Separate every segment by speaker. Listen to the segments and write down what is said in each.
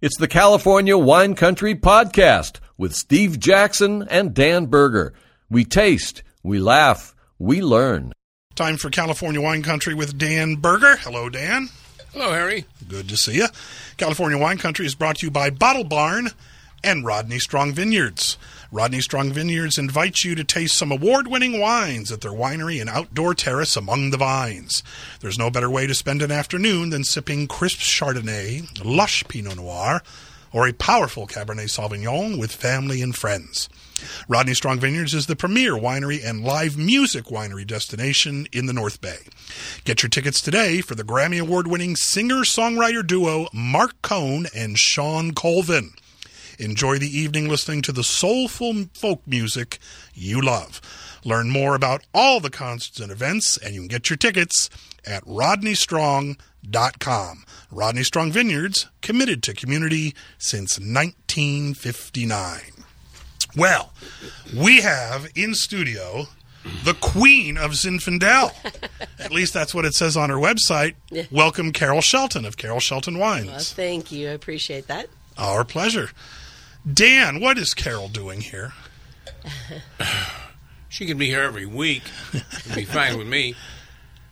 Speaker 1: It's the California Wine Country Podcast with Steve Jaxon and Dan Berger. We taste, we laugh, we learn.
Speaker 2: Time for California Wine Country with Dan Berger. Hello, Dan.
Speaker 3: Hello, Harry.
Speaker 2: Good to see you. California Wine Country is brought to you by Bottle Barn and Rodney Strong Vineyards. Rodney Strong Vineyards invites you to taste some award winning wines at their winery and outdoor terrace among the vines. There's no better way to spend an afternoon than sipping crisp Chardonnay, lush Pinot Noir, or a powerful Cabernet Sauvignon with family and friends. Rodney Strong Vineyards is the premier winery and live music winery destination in the North Bay. Get your tickets today for the Grammy Award winning singer songwriter duo Marc Cohn and Shawn Colvin. Enjoy the evening listening to the soulful folk music you love. Learn more about all the concerts and events, and you can get your tickets at rodneystrong.com. Rodney Strong Vineyards, committed to community since 1959. Well, we have in studio the queen of Zinfandel. At least that's what it says on her website.
Speaker 4: Yeah.
Speaker 2: Welcome, Carol Shelton of Carol Shelton Wines.
Speaker 4: Well, thank you. I appreciate that.
Speaker 2: Our pleasure. Dan, what is Carol doing here?
Speaker 3: She can be here every week. It'd be fine with me.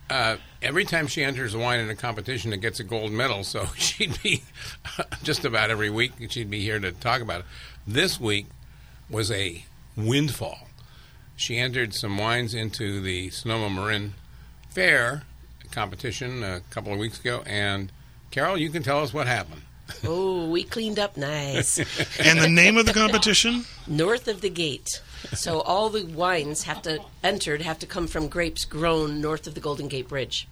Speaker 3: Uh, every time she enters a wine in a competition, it gets a gold medal. So she'd be just about every week. She'd be here to talk about it. This week was a windfall. She entered some wines into the Sonoma Marin Fair competition a couple of weeks ago, and Carol, you can tell us what happened.
Speaker 4: Oh, we cleaned up nice.
Speaker 2: And the name of the competition?
Speaker 4: north of the gate. So all the wines have to entered have to come from grapes grown north of the Golden Gate Bridge.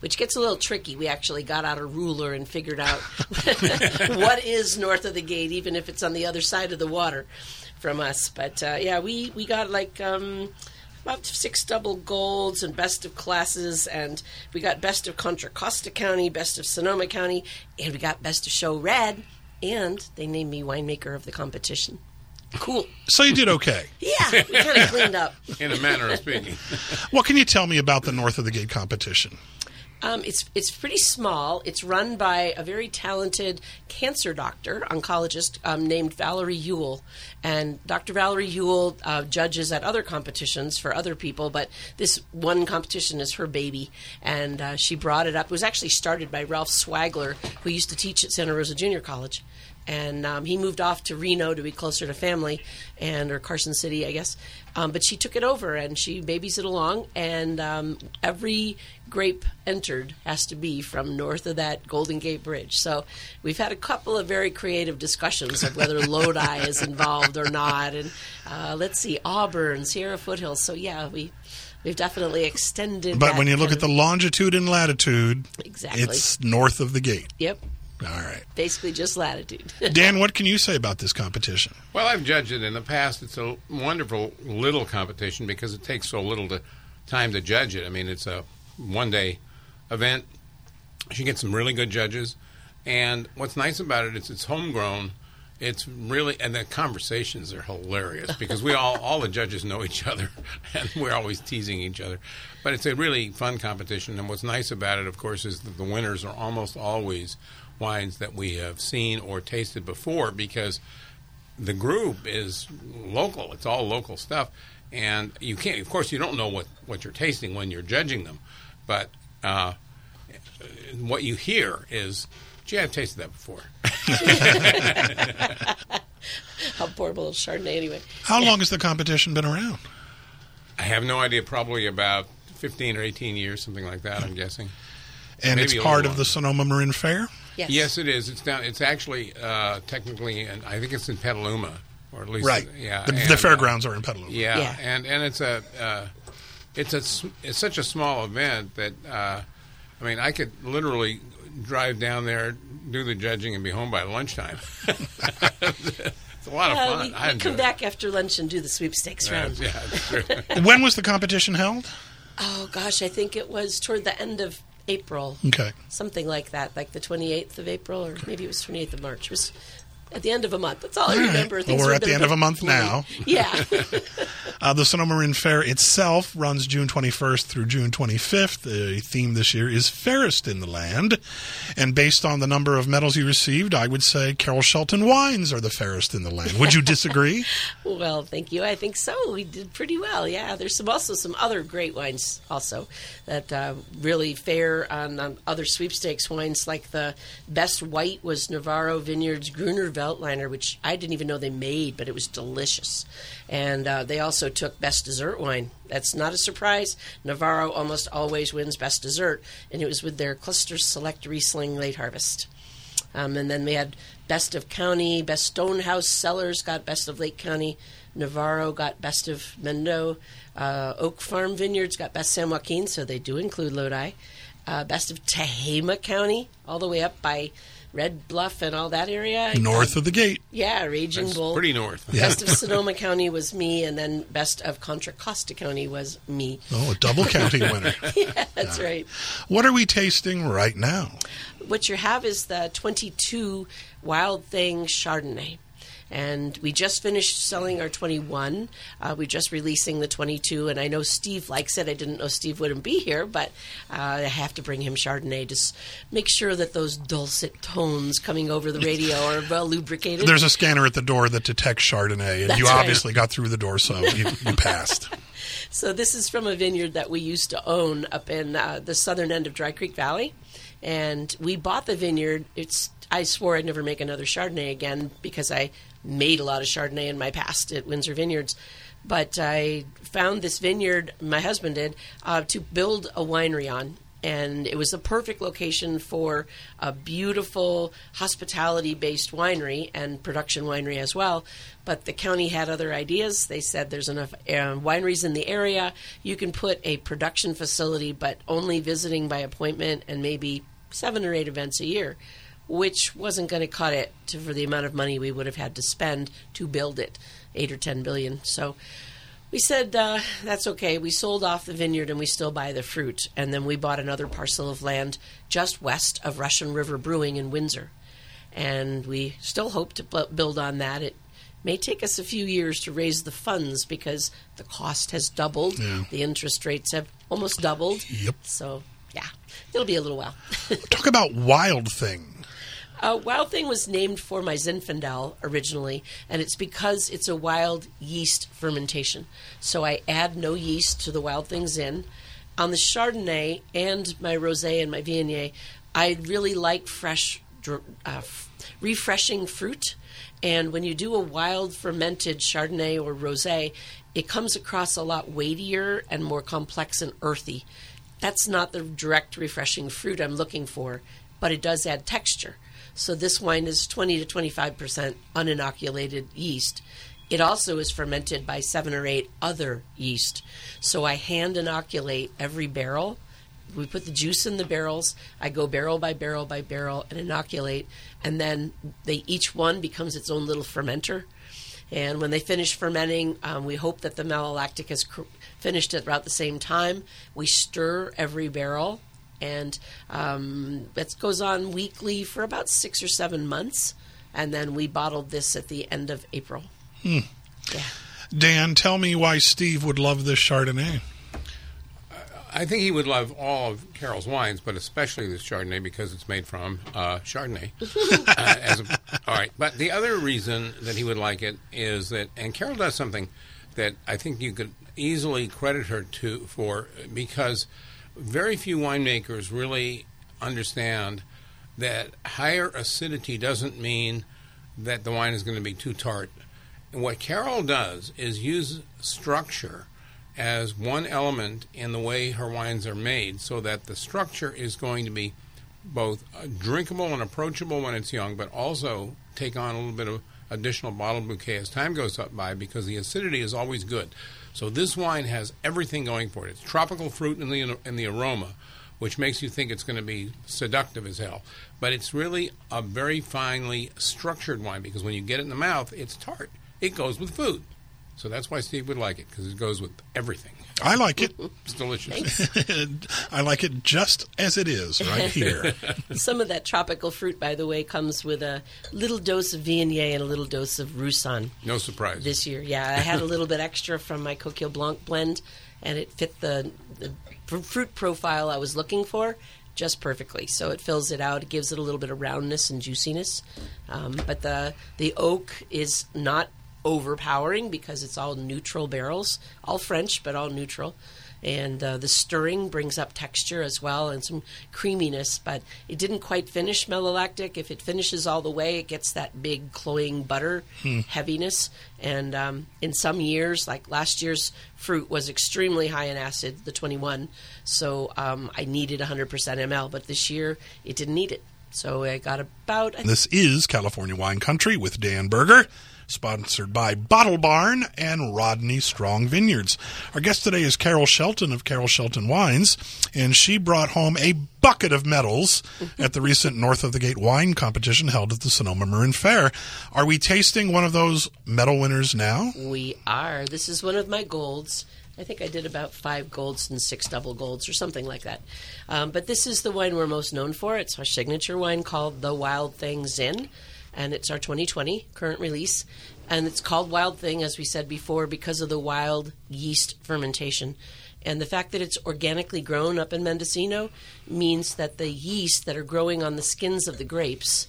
Speaker 4: Which gets a little tricky. We actually got out a ruler and figured out what is north of the gate, even if it's on the other side of the water from us. But uh, yeah, we, we got like um, about six double golds and best of classes, and we got best of Contra Costa County, best of Sonoma County, and we got best of Show Red, and they named me winemaker of the competition. Cool.
Speaker 2: So you did okay.
Speaker 4: Yeah, we kind of cleaned up.
Speaker 3: In a manner of speaking.
Speaker 2: What can you tell me about the North of the Gate competition?
Speaker 4: Um, it's it's pretty small. It's run by a very talented cancer doctor, oncologist um, named Valerie Yule, and Dr. Valerie Yule uh, judges at other competitions for other people, but this one competition is her baby, and uh, she brought it up. It was actually started by Ralph Swagler, who used to teach at Santa Rosa Junior College. And um, he moved off to Reno to be closer to family, and or Carson City, I guess. Um, but she took it over and she babies it along. And um, every grape entered has to be from north of that Golden Gate Bridge. So we've had a couple of very creative discussions of whether Lodi is involved or not. And uh, let's see, Auburn, Sierra Foothills. So yeah, we we've definitely extended.
Speaker 2: But when you look at the longitude and latitude,
Speaker 4: Exactly.
Speaker 2: it's north of the gate.
Speaker 4: yep,
Speaker 2: All right.
Speaker 4: basically just latitude.
Speaker 2: Dan, what can you say about this competition?
Speaker 3: Well, I've judged it in the past. It's a wonderful little competition because it takes so little to, time to judge it. I mean, it's a one day event. She gets some really good judges, and what's nice about it is it's homegrown. It's really and the conversations are hilarious because we all all the judges know each other and we're always teasing each other. But it's a really fun competition, and what's nice about it, of course, is that the winners are almost always wines that we have seen or tasted before because the group is local. It's all local stuff, and you can't. Of course, you don't know what what you're tasting when you're judging them, but uh, what you hear is, "Gee, I've tasted that before."
Speaker 4: How horrible is Chardonnay anyway.
Speaker 2: How long has the competition been around?
Speaker 3: I have no idea. Probably about fifteen or eighteen years, something like that. I'm guessing.
Speaker 2: And
Speaker 3: Maybe
Speaker 2: it's part of the Sonoma Marin Fair?
Speaker 4: Yes.
Speaker 3: Yes, it is. It's down. It's actually uh, technically, and I think it's in Petaluma, or at least
Speaker 2: Right.
Speaker 3: Yeah,
Speaker 2: The,
Speaker 3: and,
Speaker 2: the
Speaker 3: uh,
Speaker 2: fairgrounds are in Petaluma.
Speaker 3: Yeah,
Speaker 4: Yeah.
Speaker 3: and and it's a uh, it's a s- it's such a small event that uh, I mean I could literally drive down there, do the judging, and be home by lunchtime. it's a lot of
Speaker 4: Uh,
Speaker 3: fun.
Speaker 4: we,
Speaker 3: I
Speaker 4: we
Speaker 3: enjoy
Speaker 4: come
Speaker 3: it.
Speaker 4: back after lunch and do the sweepstakes
Speaker 3: Yeah,
Speaker 4: round.
Speaker 3: yeah, true.
Speaker 2: When was the competition held?
Speaker 4: Oh gosh, I think it was toward the end of April,
Speaker 2: Okay.
Speaker 4: something like that, like the 28th of April, or maybe it was 28th of March. It was at the end of a month. That's all I remember.
Speaker 2: Well, we're at the end of a month now.
Speaker 4: Yeah.
Speaker 2: Uh, the Sonoma Marin Fair itself runs June 21st through June 25th. The theme this year is Fairest in the Land. And based on the number of medals you received, I would say Carol Shelton wines are the fairest in the land. Would you disagree?
Speaker 4: well, thank you. I think so. We did pretty well. Yeah. There's some also some other great wines also that uh, really fare on, on other sweepstakes wines. Like the best white was Navarro Vineyards Gruner Veltliner, which I didn't even know they made, but it was delicious. And uh, they also took best dessert wine. That's not a surprise. Navarro almost always wins best dessert, and it was with their Cluster Select Riesling Late Harvest. Um, and then we had Best of County, Best Stonehouse Cellars got Best of Lake County, Navarro got Best of Mendo, uh, Oak Farm Vineyards got Best San Joaquin, so they do include Lodi, uh, Best of Tehama County, all the way up by Red Bluff and all that area.
Speaker 2: North of the gate.
Speaker 4: Yeah, Raging
Speaker 3: That's
Speaker 4: Bull.
Speaker 3: pretty north.
Speaker 4: Best of Sonoma County was me, and then Best of Contra Costa County was me.
Speaker 2: Oh, a double county winner.
Speaker 4: yeah, that's right.
Speaker 2: What are we tasting right now?
Speaker 4: what you have is the 22 Wild Thing Chardonnay. And we just finished selling our 21. Uh, we're just releasing the 22, and I know Steve likes it. I didn't know Steve wouldn't be here, but uh, I have to bring him Chardonnay to s- make sure that those dulcet tones coming over the radio are well lubricated.
Speaker 2: There's a scanner at the door that detects Chardonnay, and
Speaker 4: That's
Speaker 2: you
Speaker 4: right.
Speaker 2: obviously got through the door, so you, you passed.
Speaker 4: So this is from a vineyard that we used to own up in uh, the southern end of Dry Creek Valley, and we bought the vineyard. It's I swore I'd never make another Chardonnay again because I made a lot of Chardonnay in my past at Windsor Vineyards. But I found this vineyard, my husband did, uh, to build a winery on. And it was a perfect location for a beautiful hospitality based winery and production winery as well. But the county had other ideas. They said there's enough uh, wineries in the area. You can put a production facility, but only visiting by appointment and maybe seven or eight events a year which wasn't going to cut it to, for the amount of money we would have had to spend to build it, eight or ten billion. So we said uh, that's okay. We sold off the vineyard and we still buy the fruit, and then we bought another parcel of land just west of Russian River Brewing in Windsor, and we still hope to bu- build on that. It may take us a few years to raise the funds because the cost has doubled,
Speaker 2: Yeah.
Speaker 4: the interest rates have almost doubled.
Speaker 2: Yep.
Speaker 4: So yeah, it'll be a little while.
Speaker 2: Talk about Wild Thing.
Speaker 4: Uh, wild Thing was named for my Zinfandel originally, and it's because it's a wild yeast fermentation. So I add no yeast to the Wild Thing Zin. On the Chardonnay and my Rosé and my Viognier, I really like fresh, uh, refreshing fruit. And when you do a wild fermented Chardonnay or Rosé, it comes across a lot weightier and more complex and earthy. That's not the direct refreshing fruit I'm looking for, but it does add texture. So this wine is 20 to 25 percent uninoculated yeast. It also is fermented by seven or eight other yeast. So I hand inoculate every barrel. We put the juice in the barrels. I go barrel by barrel by barrel and inoculate, and then they each one becomes its own little fermenter. And when they finish fermenting, um, we hope that the malolactic has cr- finished at about the same time. We stir every barrel, and um, it goes on weekly for about six or seven months. And then we bottled this at the end of April. Yeah.
Speaker 2: Dan, tell me why Steve would love this Chardonnay.
Speaker 3: I think he would love all of Carol's wines, but especially this Chardonnay because it's made from uh, Chardonnay. uh, as a, all right, but the other reason that he would like it is that, and Carol does something that I think you could easily credit her to for because very few winemakers really understand that higher acidity doesn't mean that the wine is going to be too tart. And what Carol does is use structure as one element in the way her wines are made so that the structure is going to be both uh, drinkable and approachable when it's young, but also take on a little bit of additional bottle bouquet as time goes up by because the acidity is always good. So this wine has everything going for it. It's tropical fruit in the in the aroma, which makes you think it's going to be seductive as hell. But it's really a very finely structured wine because when you get it in the mouth, it's tart. It goes with food. So that's why Steve would like it because it goes with everything.
Speaker 2: I like it.
Speaker 3: It's delicious.
Speaker 2: I like it just as it is right here.
Speaker 4: Some of that tropical fruit, by the way, comes with a little dose of Viognier and a little dose of Roussanne
Speaker 3: No surprise.
Speaker 4: this year. Yeah, I had a little bit extra from my Coquille Blanc blend, and it fit the, the fruit profile I was looking for just perfectly. So it fills it out. It gives it a little bit of roundness and juiciness. Um, but the the oak is not overpowering because it's all neutral barrels, all French, but all neutral. And uh, the stirring brings up texture as well and some creaminess, but it didn't quite finish malolactic. If it finishes all the way, it gets that big cloying butter heaviness. And um, in some years, like last year's fruit was extremely high in acid, the 21, so um, I needed 100% ml, but this year it didn't need it. So I got about,
Speaker 2: This is California Wine Country with Dan Berger, sponsored by Bottle Barn and Rodney Strong Vineyards. Our guest today is Carol Shelton of Carol Shelton Wines, and she brought home a bucket of medals at the recent North of the Gate wine competition held at the Sonoma Marin Fair. Are we tasting one of those medal winners now?
Speaker 4: We are. This is one of my golds. I think I did about five golds and six double golds or something like that. Um, but this is the wine we're most known for. It's our signature wine called The Wild Things Zin, and it's our 2020 current release. And it's called Wild Thing, as we said before, because of the wild yeast fermentation. And the fact that it's organically grown up in Mendocino means that the yeast that are growing on the skins of the grapes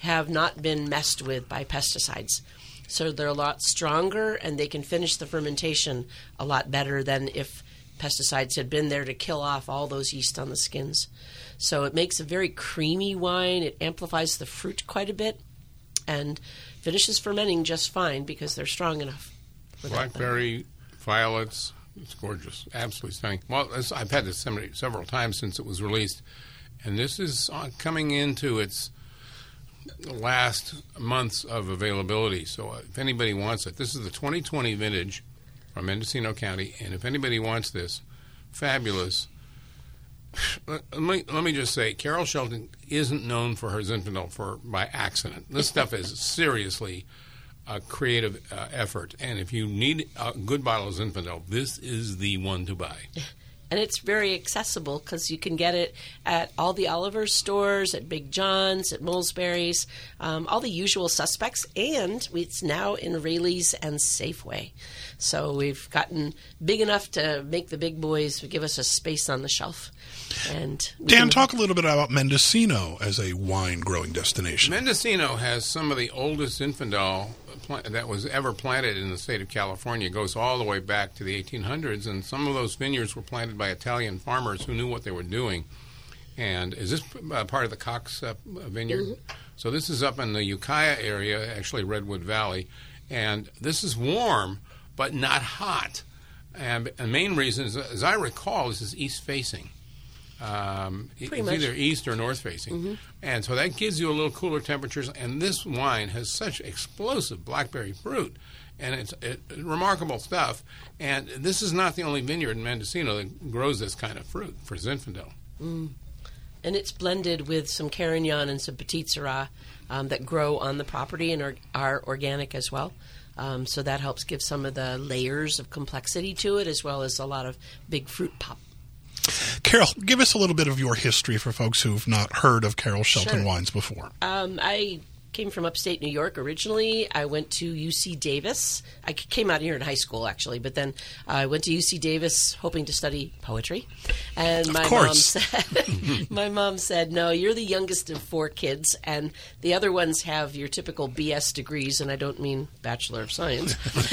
Speaker 4: have not been messed with by pesticides. So they're a lot stronger and they can finish the fermentation a lot better than if pesticides had been there to kill off all those yeast on the skins. So it makes a very creamy wine. It amplifies the fruit quite a bit and finishes fermenting just fine because they're strong enough.
Speaker 3: Blackberry, violets. It's gorgeous. Absolutely stunning. Well, I've had this several, times since it was released. And this is uh, coming into its last months of availability. So if anybody wants it, this is the 2020 vintage from Mendocino County. And if anybody wants this, fabulous. Let me, let me just say, Carol Shelton isn't known for her Zinfandel for by accident. This stuff is seriously a creative uh, effort, and if you need a good bottle of Zinfandel, this is the one to buy.
Speaker 4: and it's very accessible because you can get it at all the Oliver stores, at Big John's, at Molesbury's, um, all the usual suspects, and it's now in Raley's and Safeway. So we've gotten big enough to make the big boys give us a space on the shelf. And
Speaker 2: Dan,
Speaker 4: can-
Speaker 2: talk a little bit about Mendocino as a wine growing destination.
Speaker 3: Mendocino has some of the oldest Zinfandel pla- that was ever planted in the state of California. Goes all the way back to the 1800s, and some of those vineyards were planted by Italian farmers who knew what they were doing. And is this uh, part of the Cox uh, vineyard? So this is up in the Ukiah area, actually Redwood Valley, and this is warm but not hot. And the main reason is, as I recall, this is east facing. Um, it's
Speaker 4: much.
Speaker 3: either east or north facing, and so that gives you a little cooler temperatures. And this wine has such explosive blackberry fruit, and it's it, remarkable stuff. And this is not the only vineyard in Mendocino that grows this kind of fruit for Zinfandel.
Speaker 4: and it's blended with some Carignan and some Petit Syrah um, that grow on the property and are, are organic as well. Um, so that helps give some of the layers of complexity to it, as well as a lot of big fruit pop.
Speaker 2: Carol, give us a little bit of your history for folks who've not heard of Carol Shelton
Speaker 4: Sure.
Speaker 2: wines before.
Speaker 4: Um, I came from upstate New York originally. I went to UC Davis. I came out here in high school actually, but then I went to UC Davis hoping to study poetry. And my mom said, my mom said, "No, you're the youngest of four kids, and the other ones have your typical BS degrees, and I don't mean Bachelor of Science."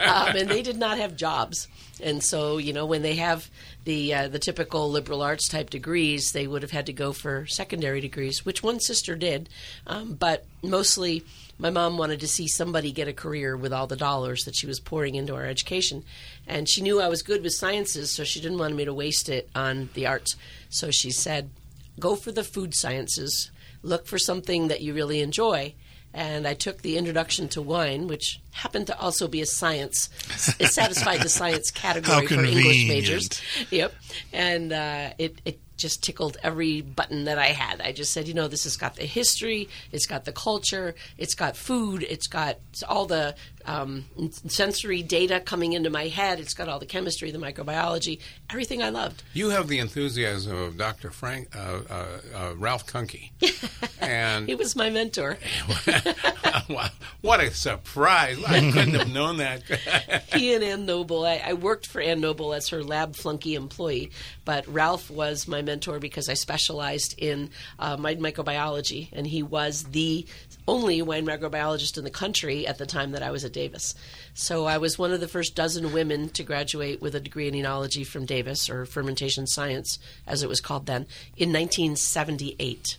Speaker 4: um, and they did not have jobs. And so, you know, when they have the uh, the typical liberal arts type degrees, they would have had to go for secondary degrees, which one sister did. Um, but mostly, my mom wanted to see somebody get a career with all the dollars that she was pouring into our education, and she knew I was good with sciences, so she didn't want me to waste it on the arts. So she said, "Go for the food sciences. Look for something that you really enjoy." And I took the introduction to wine, which happened to also be a science. It satisfied the science category for English majors. Yep, and uh, it it just tickled every button that I had. I just said, you know, this has got the history, it's got the culture, it's got food, it's got all the um, sensory data coming into my head. It's got all the chemistry, the microbiology, everything I loved.
Speaker 3: You have the enthusiasm of Dr. Frank uh, uh, uh, Ralph Kunkee, and
Speaker 4: He was my mentor.
Speaker 3: what a surprise! I couldn't have known that.
Speaker 4: he and Ann Noble. I, I worked for Ann Noble as her lab flunky employee, but Ralph was my mentor because I specialized in uh, my microbiology, and he was the only wine microbiologist in the country at the time that I was at Davis. So I was one of the first dozen women to graduate with a degree in enology from Davis, or fermentation science, as it was called then, in 1978.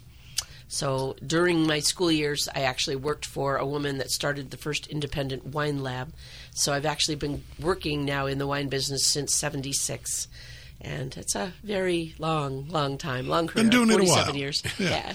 Speaker 4: So during my school years, I actually worked for a woman that started the first independent wine lab. So I've actually been working now in the wine business since '76, and it's a very long, long time, long career.
Speaker 2: Been doing it a
Speaker 4: 47
Speaker 2: while.
Speaker 4: years.
Speaker 2: Yeah.
Speaker 4: Yeah.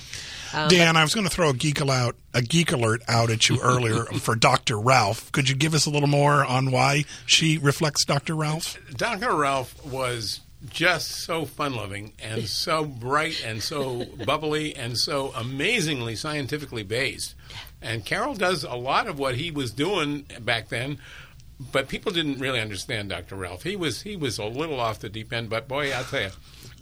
Speaker 4: Um,
Speaker 2: Dan, I was going to throw a geek out, a geek alert out at you earlier for Dr. Ralph. Could you give us a little more on why she reflects Dr. Ralph?
Speaker 3: Dr. Ralph was just so fun loving and so bright and so bubbly and so amazingly scientifically based. And Carol does a lot of what he was doing back then. But people didn't really understand Dr. Ralph. He was he was a little off the deep end, but boy, I'll tell you,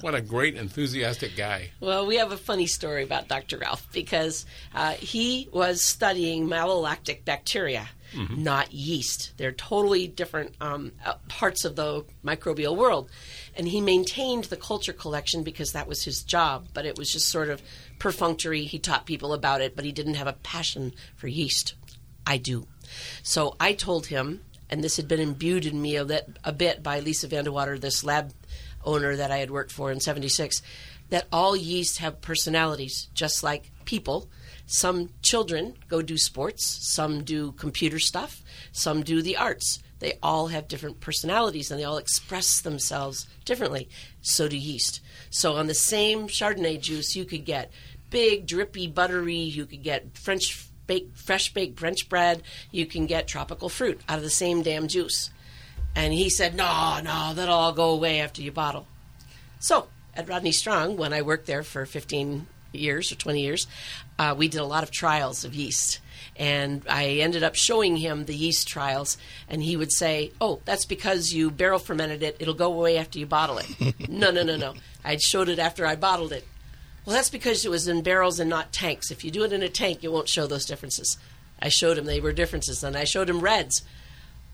Speaker 3: what a great enthusiastic guy.
Speaker 4: Well, we have a funny story about Dr. Ralph because uh, he was studying malolactic bacteria, not yeast. They're totally different um, uh, parts of the microbial world. And he maintained the culture collection because that was his job, but it was just sort of perfunctory. He taught people about it, but he didn't have a passion for yeast. I do. So I told him, and this had been imbued in me a, bit, a bit by Lisa Van de Water, this lab owner that I had worked for in 76, that all yeast have personalities, just like people. Some children go do sports, some do computer stuff, some do the arts. They all have different personalities and they all express themselves differently. So do yeast. So on the same Chardonnay juice, you could get big, drippy, buttery, you could get French baked, fresh baked French bread, you can get tropical fruit out of the same damn juice. And he said, No, no, that'll all go away after you bottle. So at Rodney Strong, when I worked there for 15 years or 20 years, uh, we did a lot of trials of yeast. And I ended up showing him the yeast trials, and he would say, Oh, that's because you barrel fermented it. It'll go away after you bottle it. no, no, no, no. I showed it after I bottled it. Well, that's because it was in barrels and not tanks. If you do it in a tank, you won't show those differences. I showed him they were differences, and I showed him reds.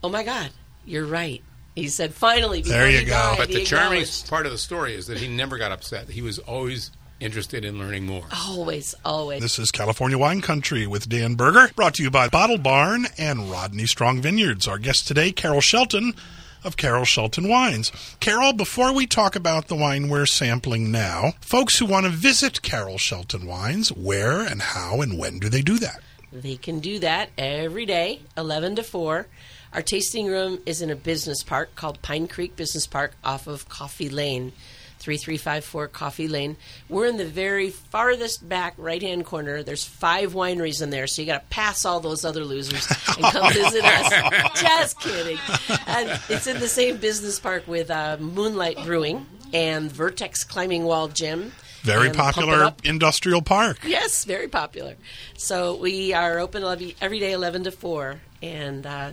Speaker 4: Oh my God, you're right. He said, finally,
Speaker 2: There you go.
Speaker 4: died,
Speaker 3: But the charming part of the story is that he never got upset. He was always interested in learning more.
Speaker 4: Always, always.
Speaker 2: This is California Wine Country with Dan Berger, brought to you by Bottle Barn and Rodney Strong Vineyards. Our guest today, Carol Shelton of Carol Shelton Wines. Carol, before we talk about the wine we're sampling now, folks who want to visit Carol Shelton Wines, where and how and when do they do that?
Speaker 4: They can do that every day, 11 to 4. Our tasting room is in a business park called Pine Creek Business Park off of Coffey Lane. 3354 Coffey Lane. We're in the very farthest back right hand corner. There's five wineries in there, so you got to pass all those other losers and come visit us. Just kidding. And it's in the same business park with uh, Moonlight Brewing and Vertex Climbing Wall Gym.
Speaker 2: Very
Speaker 4: and Pump It
Speaker 2: popular industrial park.
Speaker 4: Yes, very popular. So we are open every, every day, 11 to 4, and uh,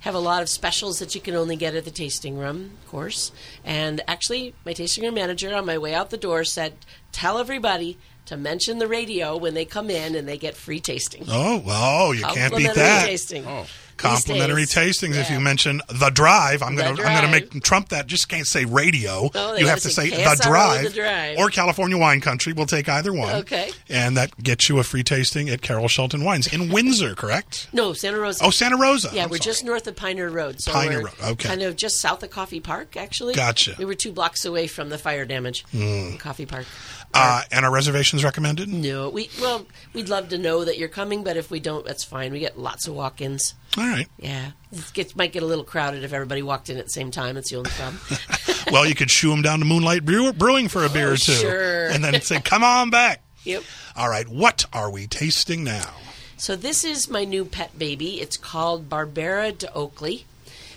Speaker 4: have a lot of specials that you can only get at the tasting room, of course. And actually, my tasting room manager on my way out the door said, Tell everybody to mention the radio when they come in and they get free tasting.
Speaker 2: Oh, well, you can't beat that.
Speaker 4: tasting.
Speaker 3: Oh.
Speaker 2: Complimentary tastings. If you mention the drive, I'm
Speaker 4: The
Speaker 2: gonna I'm gonna make trump that. Just can't say radio.
Speaker 4: Oh,
Speaker 2: you have
Speaker 4: gotta say
Speaker 2: the drive,
Speaker 4: The Drive.
Speaker 2: or California Wine Country. We'll take either one.
Speaker 4: Okay.
Speaker 2: And that gets you a free tasting at Carol Shelton Wines in Windsor, correct?
Speaker 4: No, Santa Rosa.
Speaker 2: Oh, Santa Rosa.
Speaker 4: Yeah,
Speaker 2: I'm
Speaker 4: we're
Speaker 2: sorry.
Speaker 4: just north of Piner Road. So Piner
Speaker 2: Road, okay.
Speaker 4: Kind of just south of Coffey Park, actually.
Speaker 2: Gotcha.
Speaker 4: We were two blocks away from the fire damage in Coffey Park.
Speaker 2: Uh, and our reservations recommended.
Speaker 4: No, we well, we'd love to know that you're coming, but if we don't, that's fine. We get lots of walk-ins.
Speaker 2: All right.
Speaker 4: Yeah, it gets, might get a little crowded if everybody walked in at the same time. That's the only problem.
Speaker 2: Well, you could shoo them down to Moonlight Brew- Brewing for a beer or two,
Speaker 4: sure.
Speaker 2: and then say, "Come on back."
Speaker 4: yep.
Speaker 2: All right. What are we tasting now?
Speaker 4: So this is my new pet baby. It's called Barbera d'Oakley,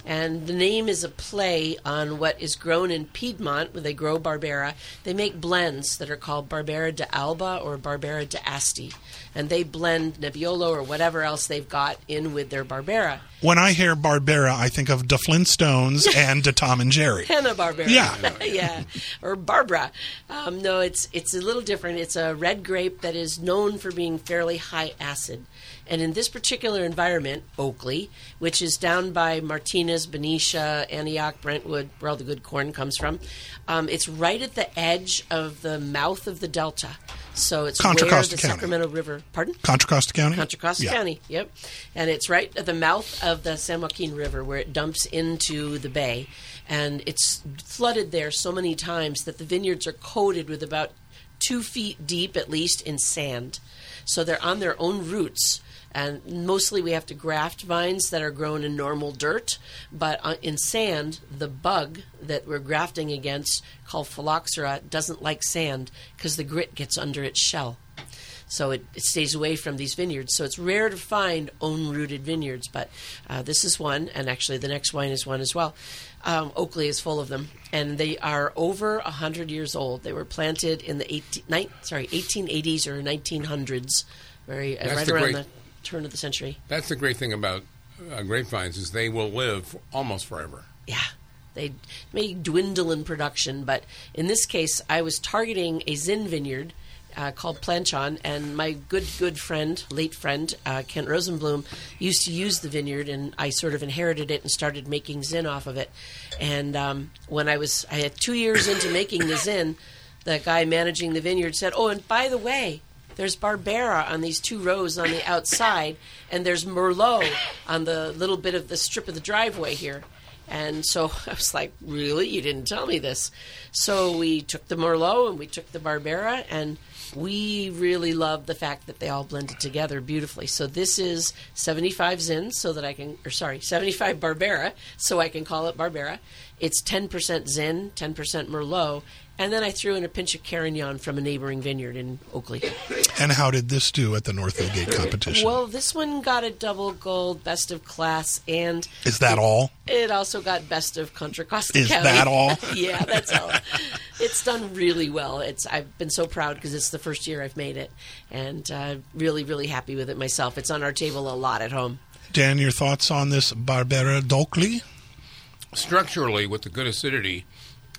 Speaker 4: And the name is a play on what is grown in Piedmont, where they grow Barbera. They make blends that are called Barbera d'Alba or Barbera d'Asti. And they blend Nebbiolo or whatever else they've got in with their Barbera.
Speaker 2: When I hear Barbera, I think of the Flintstones and the Tom and Jerry.
Speaker 4: Hanna Barbera.
Speaker 2: Yeah.
Speaker 4: yeah. Or Barbara. Um, no, it's it's a little different. It's a red grape that is known for being fairly high acid. And in this particular environment, Oakley, which is down by Martinez, Benicia, Antioch, Brentwood, where all the good corn comes from, um, it's right at the edge of the mouth of the delta. So it's
Speaker 2: Contra
Speaker 4: where
Speaker 2: Costa
Speaker 4: the
Speaker 2: County.
Speaker 4: Sacramento River. Pardon?
Speaker 2: Contra Costa County?
Speaker 4: Contra Costa
Speaker 2: Yeah.
Speaker 4: County. Yep, and it's right at the mouth of the San Joaquin River where it dumps into the bay, and it's flooded there so many times that the vineyards are coated with about two feet deep at least in sand. So they're on their own roots. And mostly we have to graft vines that are grown in normal dirt, but uh, in sand, the bug that we're grafting against, called phylloxera, doesn't like sand because the grit gets under its shell so it, it stays away from these vineyards. So it's rare to find own rooted vineyards, but uh, this is one, and actually the next wine is one as well. Um, Oakley is full of them, and they are over hundred years old. They were planted in the 18, nine, sorry 1880s or 1900s, very uh,
Speaker 3: That's
Speaker 4: right
Speaker 3: the
Speaker 4: around
Speaker 3: great-
Speaker 4: the turn of the century.
Speaker 3: That's the great thing about uh, grapevines is they will live almost forever.
Speaker 4: Yeah. They may dwindle in production, but in this case, I was targeting a Zin vineyard uh, called Planchon, and my good, good friend, late friend, uh, Kent Rosenblum, used to use the vineyard, and I sort of inherited it and started making Zin off of it. And um, when I was, I had two years into making the Zin, the guy managing the vineyard said, "Oh, and by the way." There's Barbera on these two rows on the outside, and there's Merlot on the little bit of the strip of the driveway here. And so I was like, really? You didn't tell me this. So we took the Merlot and we took the Barbera, and we really love the fact that they all blended together beautifully. So this is 75 Zin, so that I can, or sorry, 75 Barbera, so I can call it Barbera. It's 10% Zin, 10% Merlot, and then I threw in a pinch of Carignan from a neighboring vineyard in Oakley.
Speaker 2: And how did this do at the North of the Gate competition?
Speaker 4: Well, this one got a double gold, best of class, and
Speaker 2: Is that all?
Speaker 4: it also got best of Contra Costa
Speaker 2: Is
Speaker 4: County.
Speaker 2: that all?
Speaker 4: yeah, that's all. It's done really well. It's I've been so proud because it's the first year I've made it, and uh, really, really happy with it myself. It's on our table a lot at home.
Speaker 2: Dan, your thoughts on this Barbera d'Oakley?
Speaker 3: Structurally, with the good acidity,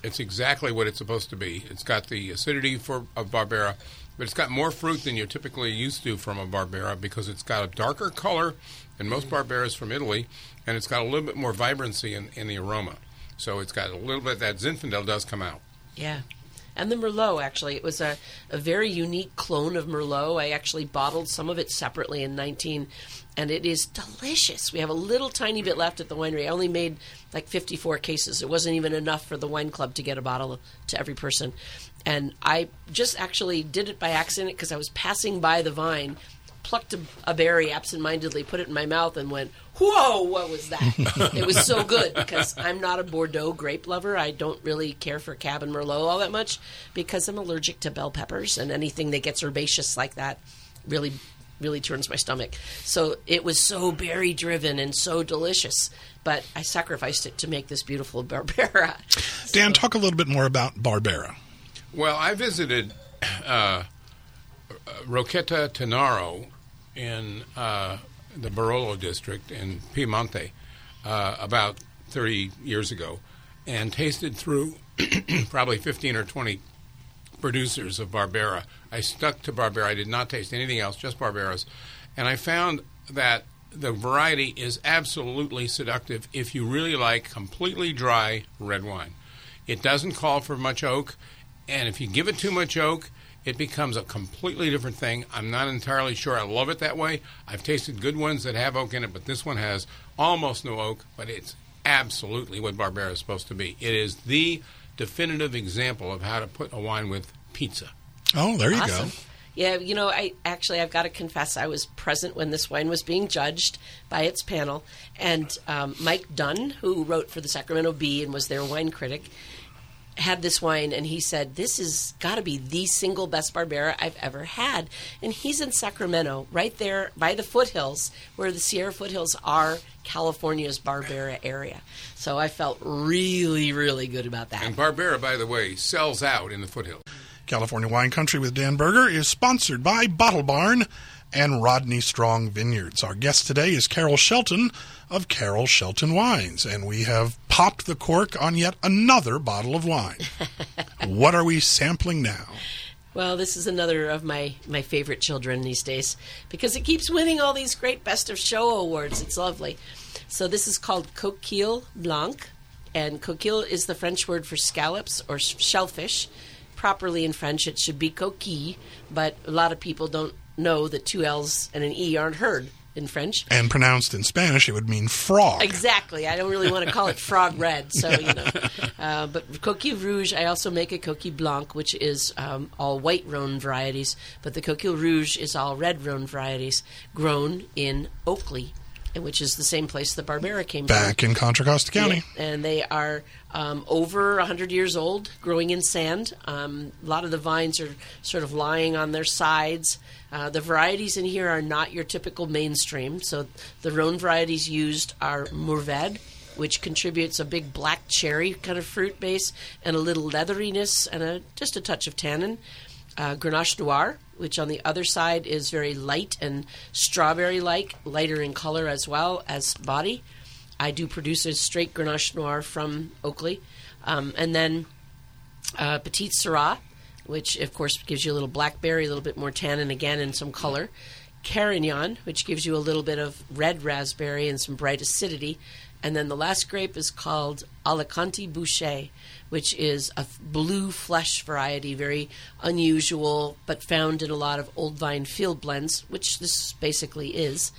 Speaker 3: it's exactly what it's supposed to be. It's got the acidity for of Barbera, but it's got more fruit than you're typically used to from a Barbera because it's got a darker color than most Barberas from Italy, and it's got a little bit more vibrancy in, in the aroma. So it's got a little bit that Zinfandel does come out.
Speaker 4: Yeah. And the Merlot, actually. It was a, a very unique clone of Merlot. I actually bottled some of it separately in 19, and it is delicious. We have a little tiny bit left at the winery. I only made like 54 cases. It wasn't even enough for the wine club to get a bottle to every person. And I just actually did it by accident because I was passing by the vine, plucked a, a berry absentmindedly, put it in my mouth, and went, Whoa, what was that? it was so good because I'm not a Bordeaux grape lover. I don't really care for Cab and Merlot all that much because I'm allergic to bell peppers and anything that gets herbaceous like that really really turns my stomach. So it was so berry driven and so delicious, but I sacrificed it to make this beautiful Barbera.
Speaker 2: Dan, talk a little bit more about Barbera.
Speaker 3: Well, I visited uh, Rocchetta Tanaro in uh, the Barolo district in Piemonte uh, about 30 years ago and tasted through probably 15 or 20 producers of Barbera. I stuck to Barbera. I did not taste anything else, just Barberas. And I found that the variety is absolutely seductive if you really like completely dry red wine. It doesn't call for much oak, and if you give it too much oak, it becomes a completely different thing. I'm not entirely sure I love it that way. I've tasted good ones that have oak in it, but this one has almost no oak, but it's absolutely what Barbera is supposed to be. It is the definitive example of how to put a wine with pizza.
Speaker 2: Oh, there you
Speaker 4: Awesome.
Speaker 2: go.
Speaker 4: Yeah, you know, I actually I've got to confess I was present when this wine was being judged by its panel, and um, Mike Dunne, who wrote for the Sacramento Bee and was their wine critic, had this wine and he said, This has got to be the single best Barbera I've ever had. And he's in Sacramento, right there by the foothills, where the Sierra foothills are California's Barbera area. So I felt really, really good about that.
Speaker 3: And Barbera, by the way, sells out in the foothills.
Speaker 2: California Wine Country with Dan Berger is sponsored by Bottle Barn and Rodney Strong Vineyards. Our guest today is Carol Shelton of Carol Shelton Wines, and we have popped the cork on yet another bottle of wine. what are we sampling now?
Speaker 4: Well, this is another of my, my favorite children these days because it keeps winning all these great Best of Show awards. It's lovely. So, this is called Coquille Blanc, and coquille is the French word for scallops or shellfish. Properly in French, it should be coquille, but a lot of people don't know that two L's and an E aren't heard in French.
Speaker 2: And pronounced in Spanish, it would mean frog.
Speaker 4: Exactly. I don't really want to call it frog red, so you know. Uh, but coquille rouge, I also make a coquille blanc, which is um, all white Rhone varieties, but the coquille rouge is all red Rhone varieties, grown in Oakley, which is the same place the Barbera came from.
Speaker 2: Back
Speaker 4: from.
Speaker 2: in Contra Costa County.
Speaker 4: Yeah, and they are um, over 100 years old, growing in sand. Um, a lot of the vines are sort of lying on their sides. Uh, the varieties in here are not your typical mainstream. So the Rhone varieties used are Mourvedre, which contributes a big black cherry kind of fruit base and a little leatheriness and a, just a touch of tannin. Uh, Grenache Noir, which on the other side is very light and strawberry like, lighter in color as well as body. I do produce a straight Grenache Noir from Oakley. Um, and then uh, Petite Syrah, which of course gives you a little blackberry, a little bit more tannin again, and some color. Carignan, which gives you a little bit of red raspberry and some bright acidity. And then the last grape is called Alicante Bouschet, which is a blue flesh variety, very unusual, but found in a lot of old vine field blends, which this basically is,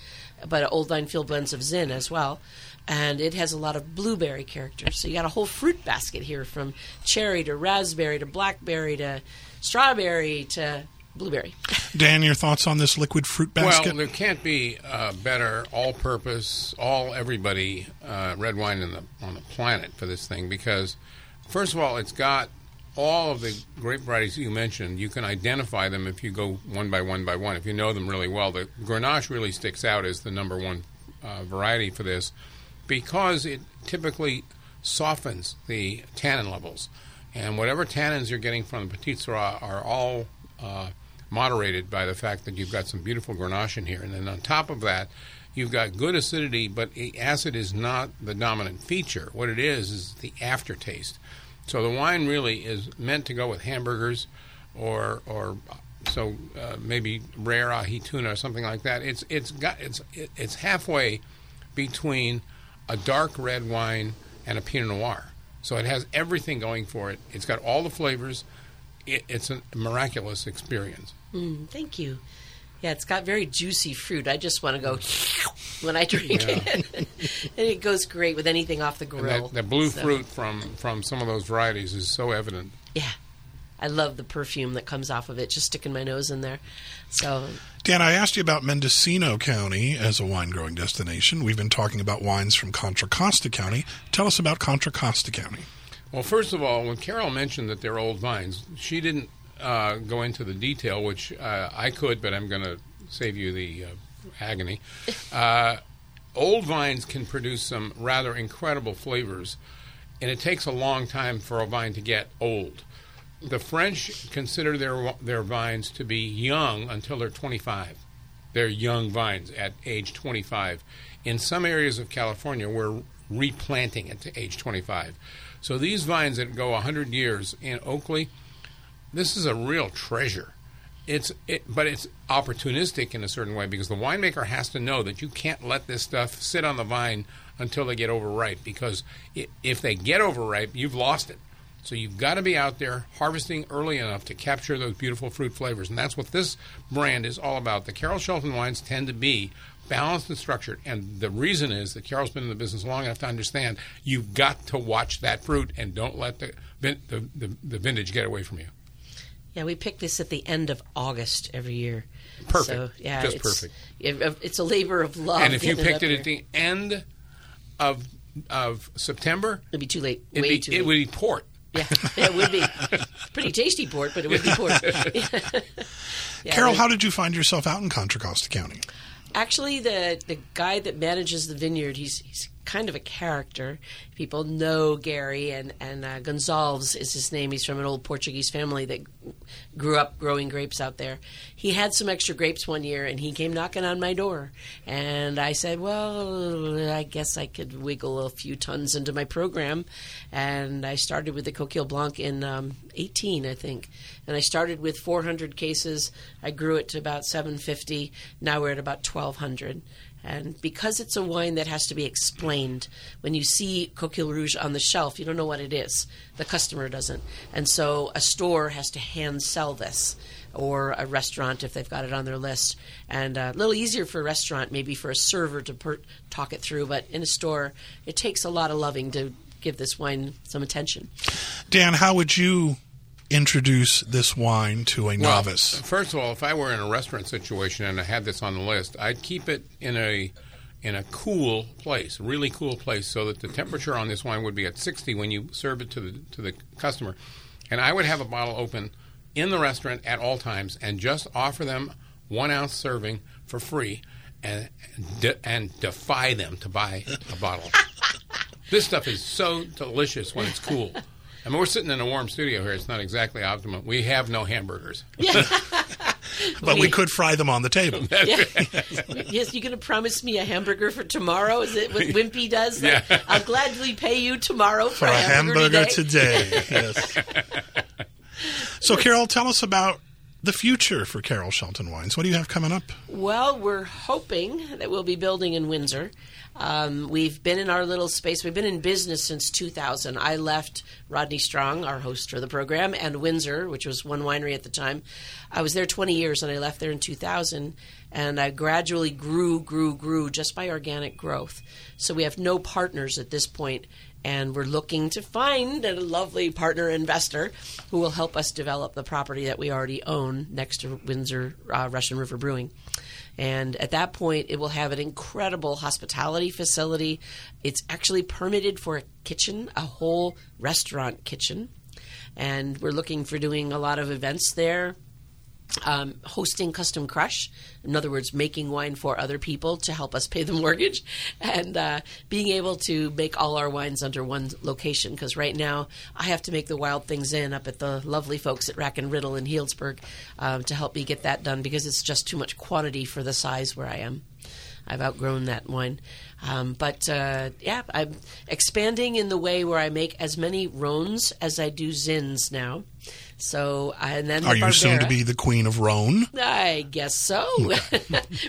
Speaker 4: but old vine field blends of Zin as well. And it has a lot of blueberry character. So you got a whole fruit basket here from cherry to raspberry to blackberry to strawberry to blueberry.
Speaker 2: Dan, your thoughts on this liquid fruit basket?
Speaker 3: Well, there can't be a better all-purpose, all everybody uh, red wine the, on the planet for this thing because, first of all, it's got all of the grape varieties you mentioned. You can identify them if you go one by one by one. If you know them really well, the Grenache really sticks out as the number one uh, variety for this because it typically softens the tannin levels. And whatever tannins you're getting from the Petite Syrah are all uh, moderated by the fact that you've got some beautiful Grenache in here. And then on top of that, you've got good acidity, but acid is not the dominant feature. What it is is the aftertaste. So the wine really is meant to go with hamburgers or or so uh, maybe rare ahi tuna or something like that. It's it's got it's it's halfway between a dark red wine and a Pinot Noir. So it has everything going for it. It's got all the flavors. It, it's a miraculous experience.
Speaker 4: Mm, thank you. Yeah, it's got very juicy fruit. I just want to go when I drink yeah. it, and it goes great with anything off the grill.
Speaker 3: That, that, blue so. fruit from from some of those varieties is so evident.
Speaker 4: Yeah, I love the perfume that comes off of it. Just sticking my nose in there. So,
Speaker 2: Dan, I asked you about Mendocino County as a wine growing destination. We've been talking about wines from Contra Costa County. Tell us about Contra Costa County.
Speaker 3: Well, first of all, when Carol mentioned that they're old vines, she didn't uh, go into the detail, which uh, I could, but I'm going to save you the uh, agony. Uh, old vines can produce some rather incredible flavors, and it takes a long time for a vine to get old the French consider their their vines to be young until they're 25. They're young vines at age 25. In some areas of California, we're replanting it to age 25. So these vines that go 100 years in Oakley, this is a real treasure. It's it, but it's opportunistic in a certain way because the winemaker has to know that you can't let this stuff sit on the vine until they get overripe because it, if they get overripe, you've lost it. So you've got to be out there harvesting early enough to capture those beautiful fruit flavors. And that's what this brand is all about. The Carol Shelton wines tend to be balanced and structured. And the reason is that Carol's been in the business long enough to understand you've got to watch that fruit and don't let the, the, the, the vintage get away from you.
Speaker 4: Yeah, we pick this at the end of August every year.
Speaker 3: Perfect.
Speaker 4: So, yeah,
Speaker 3: Just
Speaker 4: it's,
Speaker 3: perfect.
Speaker 4: It, uh, it's a labor of love.
Speaker 3: And if you picked it,
Speaker 4: it
Speaker 3: at the end of of September,
Speaker 4: it'd be too late.
Speaker 3: It'd
Speaker 4: Way
Speaker 3: be,
Speaker 4: too
Speaker 3: it
Speaker 4: late.
Speaker 3: would be port.
Speaker 4: Yeah, it would be pretty tasty port, but it would be port. Yeah,
Speaker 2: Carol,
Speaker 4: we-
Speaker 2: how did you find yourself out in Contra Costa County?
Speaker 4: Actually, the the guy that manages the vineyard, he's he's kind of a character. People know Gary and and uh, is his name. He's from an old Portuguese family that grew up growing grapes out there. He had some extra grapes one year, and he came knocking on my door, and I said, "Well, I guess I could wiggle a few tons into my program," and I started with the Coquille Blanc in um, 18, I think, and I started with 400 cases. I grew it to about 750. Now we're at about 1,200. And because it's a wine that has to be explained, when you see Coquille Rouge on the shelf, you don't know what it is. The customer doesn't. And so a store has to hand sell this, or a restaurant if they've got it on their list. And a little easier for a restaurant, maybe for a server to per- talk it through, but in a store, it takes a lot of loving to give this wine some attention.
Speaker 2: Dan, how would you introduce this wine to a
Speaker 3: Well,
Speaker 2: novice?
Speaker 3: First of all, if I were in a restaurant situation and I had this on the list, I'd keep it in a in a cool place, really cool place, so that the temperature on this wine would be at 60 when you serve it to the to the customer. And I would have a bottle open in the restaurant at all times and just offer them one ounce serving for free, and de- and defy them to buy a bottle. this stuff is so delicious when it's cool. I mean, we're sitting in a warm studio here. It's not exactly optimum. We have no hamburgers.
Speaker 2: but we could fry them on the table.
Speaker 4: yes, you're going to promise me a hamburger for tomorrow? Is it what Wimpy does?
Speaker 3: Yeah.
Speaker 4: I'll gladly pay you tomorrow for,
Speaker 2: For a hamburger
Speaker 4: today.
Speaker 2: today. yes. So, Carol, tell us about the future for Carol Shelton Wines. What do you have coming up?
Speaker 4: Well, we're hoping that we'll be building in Windsor. Um, we've been in our little space. We've been in business since 2000. I left Rodney Strong, our host for the program, and Windsor, which was one winery at the time. I was there 20 years, and I left there in 2000. And I gradually grew, grew, grew just by organic growth. So we have no partners at this point, and we're looking to find a lovely partner investor who will help us develop the property that we already own next to Windsor uh, Russian River Brewing. And at that point, it will have an incredible hospitality facility. It's actually permitted for a kitchen, a whole restaurant kitchen. And we're looking for doing a lot of events there. Um, hosting custom crush, in other words, making wine for other people to help us pay the mortgage, and uh, being able to make all our wines under one location. Because right now, I have to make the Wild Things in up at the lovely folks at Rack and Riddle in Healdsburg um, to help me get that done because it's just too much quantity for the size where I am. I've outgrown that wine. Um, but uh, yeah, I'm expanding in the way where I make as many Rhones as I do Zins now. So and then the
Speaker 2: Are you soon to be the queen of Rhone?
Speaker 4: I guess so. We're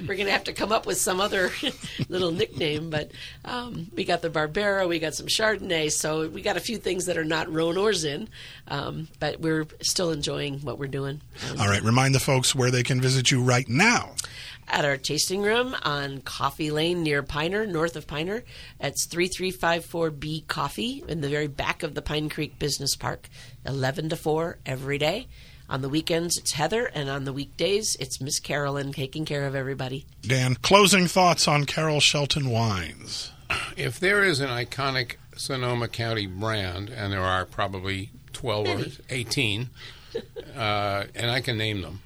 Speaker 4: going to have to come up with some other little nickname, but um, we got the Barbera, we got some Chardonnay, so we got a few things that are not Rhone or Zin, um, but we're still enjoying what we're doing.
Speaker 2: All right, remind the folks where they can visit you right now.
Speaker 4: At our tasting room on Coffey Lane near Piner, north of Piner. It's 3354B Coffee in the very back of the Pine Creek Business Park, 11 to 4 every day. On the weekends, it's Heather, and on the weekdays, it's Miss Carolyn taking care of everybody.
Speaker 2: Dan, closing thoughts on Carol Shelton Wines.
Speaker 3: If there is an iconic Sonoma County brand, and there are probably 12 or 18, uh, and I can name them,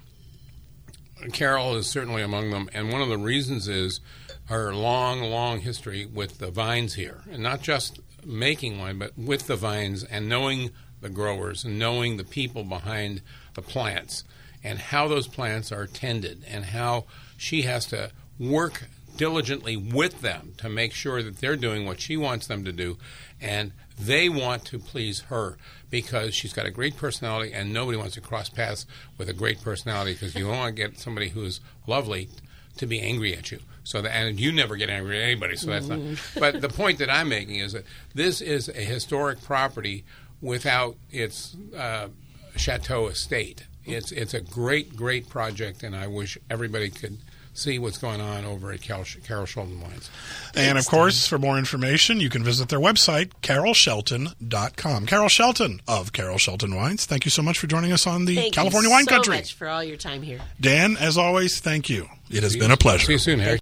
Speaker 3: Carol is certainly among them. And one of the reasons is her long, long history with the vines here. And not just making wine, but with the vines and knowing the growers and knowing the people behind the plants and how those plants are tended and how she has to work diligently with them to make sure that they're doing what she wants them to do and they want to please her because she's got a great personality and nobody wants to cross paths with a great personality because you don't want to get somebody who's lovely to be angry at you. So that, and you never get angry at anybody, so that's not. But the point that I'm making is that this is a historic property without its uh, chateau estate. It's it's a great great project, and I wish everybody could see what's going on over at Carol, Carol Shelton Wines.
Speaker 2: And of course, for more information, you can visit their website, carolshelton.com. Carol Shelton of Carol Shelton Wines, thank you so much for joining us on the
Speaker 4: Thank
Speaker 2: California
Speaker 4: you
Speaker 2: Wine
Speaker 4: so
Speaker 2: Country.
Speaker 4: much for all your time here.
Speaker 2: Dan, as always, thank you. It has been a pleasure.
Speaker 3: See you soon, Harry.